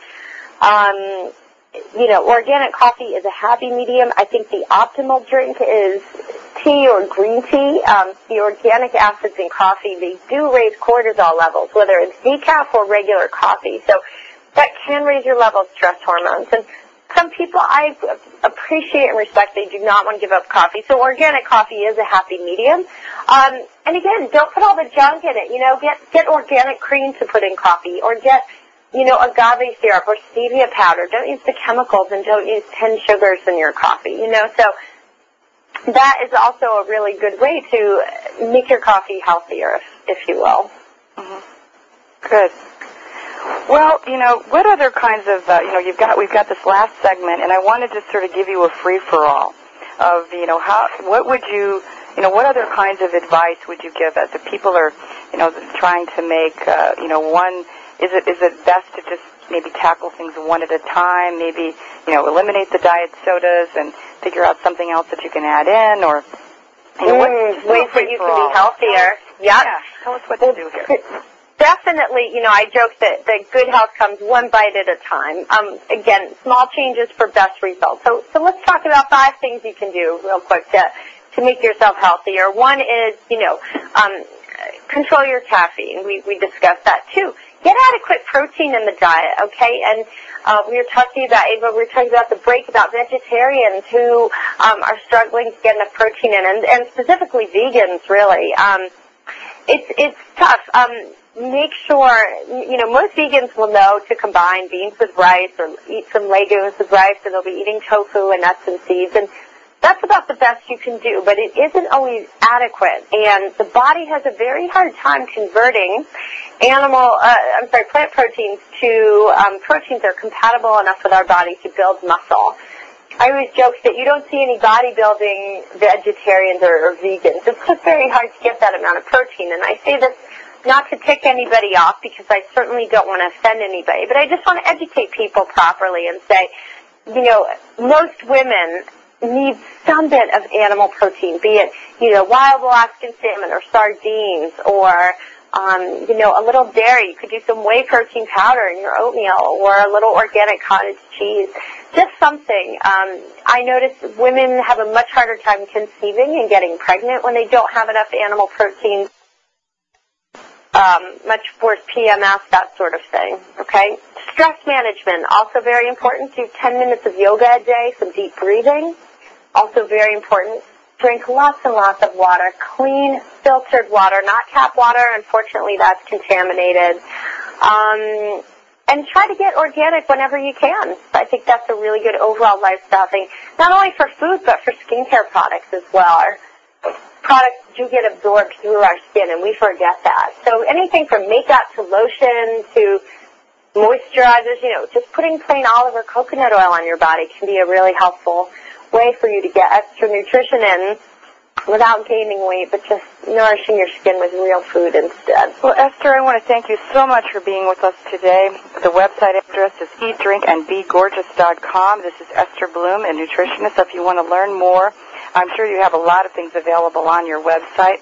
Um, you know, organic coffee is a happy medium. I think the optimal drink is tea or green tea. Um, the organic acids in coffee they do raise cortisol levels, whether it's decaf or regular coffee. So that can raise your level of stress hormones. And some people I appreciate and respect, they do not want to give up coffee. So organic coffee is a happy medium. Um, and again, don't put all the junk in it. You know, get get organic cream to put in coffee, or get you know agave syrup or stevia powder. Don't use the chemicals and don't use ten sugars in your coffee. You know, so that is also a really good way to make your coffee healthier, if, if you will. Good. Well, you know, what other kinds of, uh, you know, you've got, we've got this last segment, and I wanted to sort of give you a free-for-all of, you know, how, what would you, you know, what other kinds of advice would you give as if people are, you know, trying to make, uh, you know, one, is it, is it best to just maybe tackle things one at a time, maybe, you know, eliminate the diet sodas and figure out something else that you can add in, or, you know, what, Mm, ways that you can free-for-all. be healthier. Yep. Yeah, tell us what to do here. Definitely, you know, I joke that, that good health comes one bite at a time. Um, again, small changes for best results. So, so let's talk about five things you can do real quick to, to make yourself healthier. One is, you know, um, control your caffeine. We, we discussed that too. Get adequate protein in the diet, okay? And uh, we were talking about, Ava, we were talking about the break about vegetarians who um, are struggling to get enough protein in, and, and specifically vegans, really. Um, it's it's tough. Um, make sure you know most vegans will know to combine beans with rice or eat some legumes with rice, and they'll be eating tofu and nuts and seeds, and that's about the best you can do. But it isn't always adequate, and the body has a very hard time converting animal, uh, I'm sorry, plant proteins to um, proteins that are compatible enough with our body to build muscle. I always joke that you don't see any bodybuilding vegetarians or, or vegans. It's just very hard to get that amount of protein. And I say this not to tick anybody off because I certainly don't want to offend anybody, but I just want to educate people properly and say, you know, most women need some bit of animal protein, be it, you know, wild Alaskan salmon or sardines or Um, you know, a little dairy. You could do some whey protein powder in your oatmeal or a little organic cottage cheese. Just something. Um, I notice women have a much harder time conceiving and getting pregnant when they don't have enough animal protein. Um, much worse PMS, that sort of thing. Okay? Stress management, also very important. Do 10 minutes of yoga a day, some deep breathing. Also very important. Drink lots and lots of water, clean, filtered water, not tap water. Unfortunately, that's contaminated. Um, and try to get organic whenever you can. I think that's a really good overall lifestyle thing, not only for food but for skincare products as well. Our products do get absorbed through our skin, and we forget that. So anything from makeup to lotion to moisturizers, you know, just putting plain olive or coconut oil on your body can be a really helpful way for you to get extra nutrition in without gaining weight, but just nourishing your skin with real food instead. Well, Esther, I want to thank you so much for being with us today. The website address is eatdrinkandbegorgeous.com. This is Esther Blum, a nutritionist. If you want to learn more, I'm sure you have a lot of things available on your website.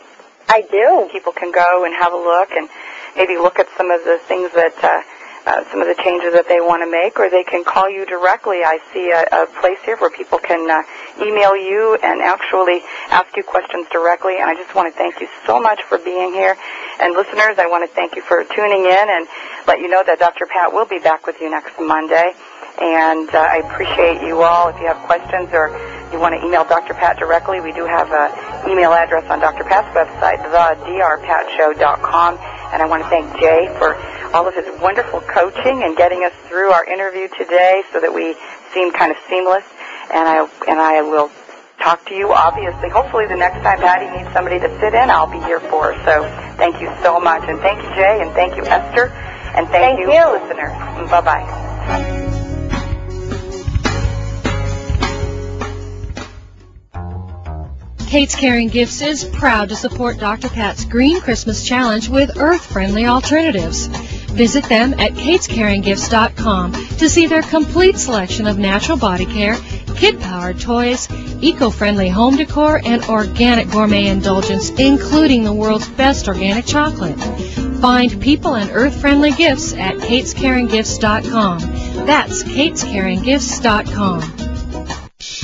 I do. People can go and have a look and maybe look at some of the things that uh, uh, some of the changes that they want to make, or they can call you directly. I see a, a place here where people can uh, email you and actually ask you questions directly. And I just want to thank you so much for being here. And listeners, I want to thank you for tuning in and let you know that Dr. Pat will be back with you next Monday. And uh, I appreciate you all. If you have questions or you want to email Dr. Pat directly, we do have an email address on Dr. Pat's website, thedrpatshow.com. And I want to thank Jay for all of his wonderful coaching and getting us through our interview today so that we seem kind of seamless. And I and I will talk to you obviously. Hopefully the next time Patty needs somebody to sit in, I'll be here for her. So thank you so much. And thank you, Jay, and thank you, Esther. And thank, Thank you, you. listeners. Bye bye. Kate's Caring Gifts is proud to support Dr. Pat's Green Christmas Challenge with earth-friendly alternatives. Visit them at katescaringgifts.com to see their complete selection of natural body care, kid-powered toys, eco-friendly home decor, and organic gourmet indulgence, including the world's best organic chocolate. Find people and earth-friendly gifts at katescaringgifts.com. That's katescaringgifts.com.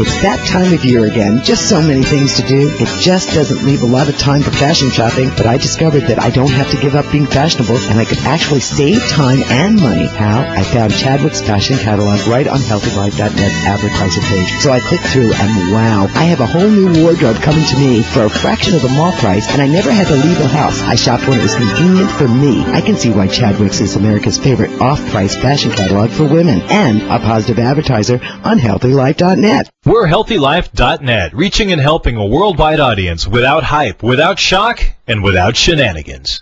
It's that time of year again. Just so many things to do. It just doesn't leave a lot of time for fashion shopping. But I discovered that I don't have to give up being fashionable and I could actually save time and money. How? I found Chadwick's fashion catalog right on HealthyLife.net's advertiser page. So I clicked through and wow, I have a whole new wardrobe coming to me for a fraction of the mall price and I never had to leave the house. I shopped when it was convenient for me. I can see why Chadwick's is America's favorite off-price fashion catalog for women and a positive advertiser on HealthyLife.net. We're HealthyLife.net, reaching and helping a worldwide audience without hype, without shock, and without shenanigans.